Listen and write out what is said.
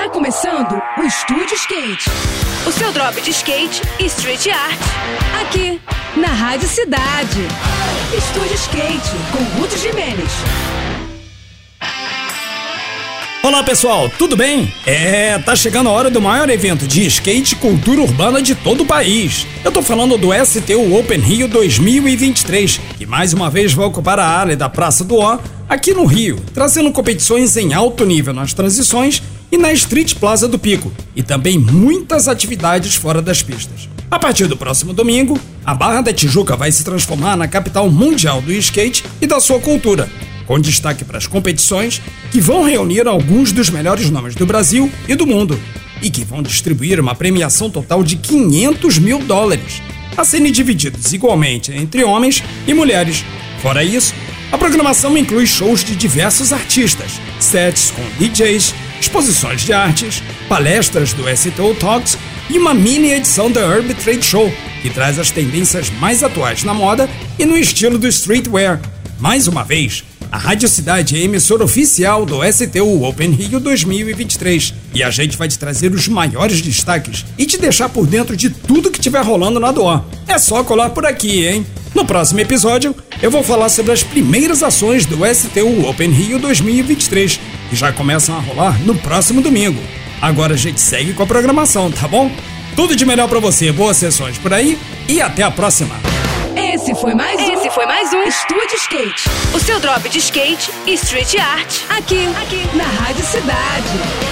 Tá começando o Estúdio Skate. O seu drop de skate e street art. Aqui, na Rádio Cidade. Estúdio Skate, com Ruth Jimenez. Olá pessoal, tudo bem? É, tá chegando a hora do maior evento de skate e cultura urbana de todo o país. Eu tô falando do STU Open Rio 2023, que mais uma vez vai ocupar a área da Praça do Ó, aqui no Rio, trazendo competições em alto nível nas transições e na Street Plaza do Pico, e também muitas atividades fora das pistas. A partir do próximo domingo, a Barra da Tijuca vai se transformar na capital mundial do skate e da sua cultura com destaque para as competições que vão reunir alguns dos melhores nomes do Brasil e do mundo e que vão distribuir uma premiação total de 500 mil dólares, a serem divididos igualmente entre homens e mulheres. Fora isso, a programação inclui shows de diversos artistas, sets com DJs, exposições de artes, palestras do STO Talks e uma mini edição da Urban Trade Show, que traz as tendências mais atuais na moda e no estilo do streetwear. Mais uma vez, a Rádio Cidade é emissora oficial do STU Open Rio 2023 e a gente vai te trazer os maiores destaques e te deixar por dentro de tudo que tiver rolando na DOA. É só colar por aqui, hein? No próximo episódio, eu vou falar sobre as primeiras ações do STU Open Rio 2023, que já começam a rolar no próximo domingo. Agora a gente segue com a programação, tá bom? Tudo de melhor para você, boas sessões por aí e até a próxima! Esse foi mais um. Esse foi mais um Estúdio Skate. O seu drop de skate e street art. Aqui, aqui, na Rádio Cidade.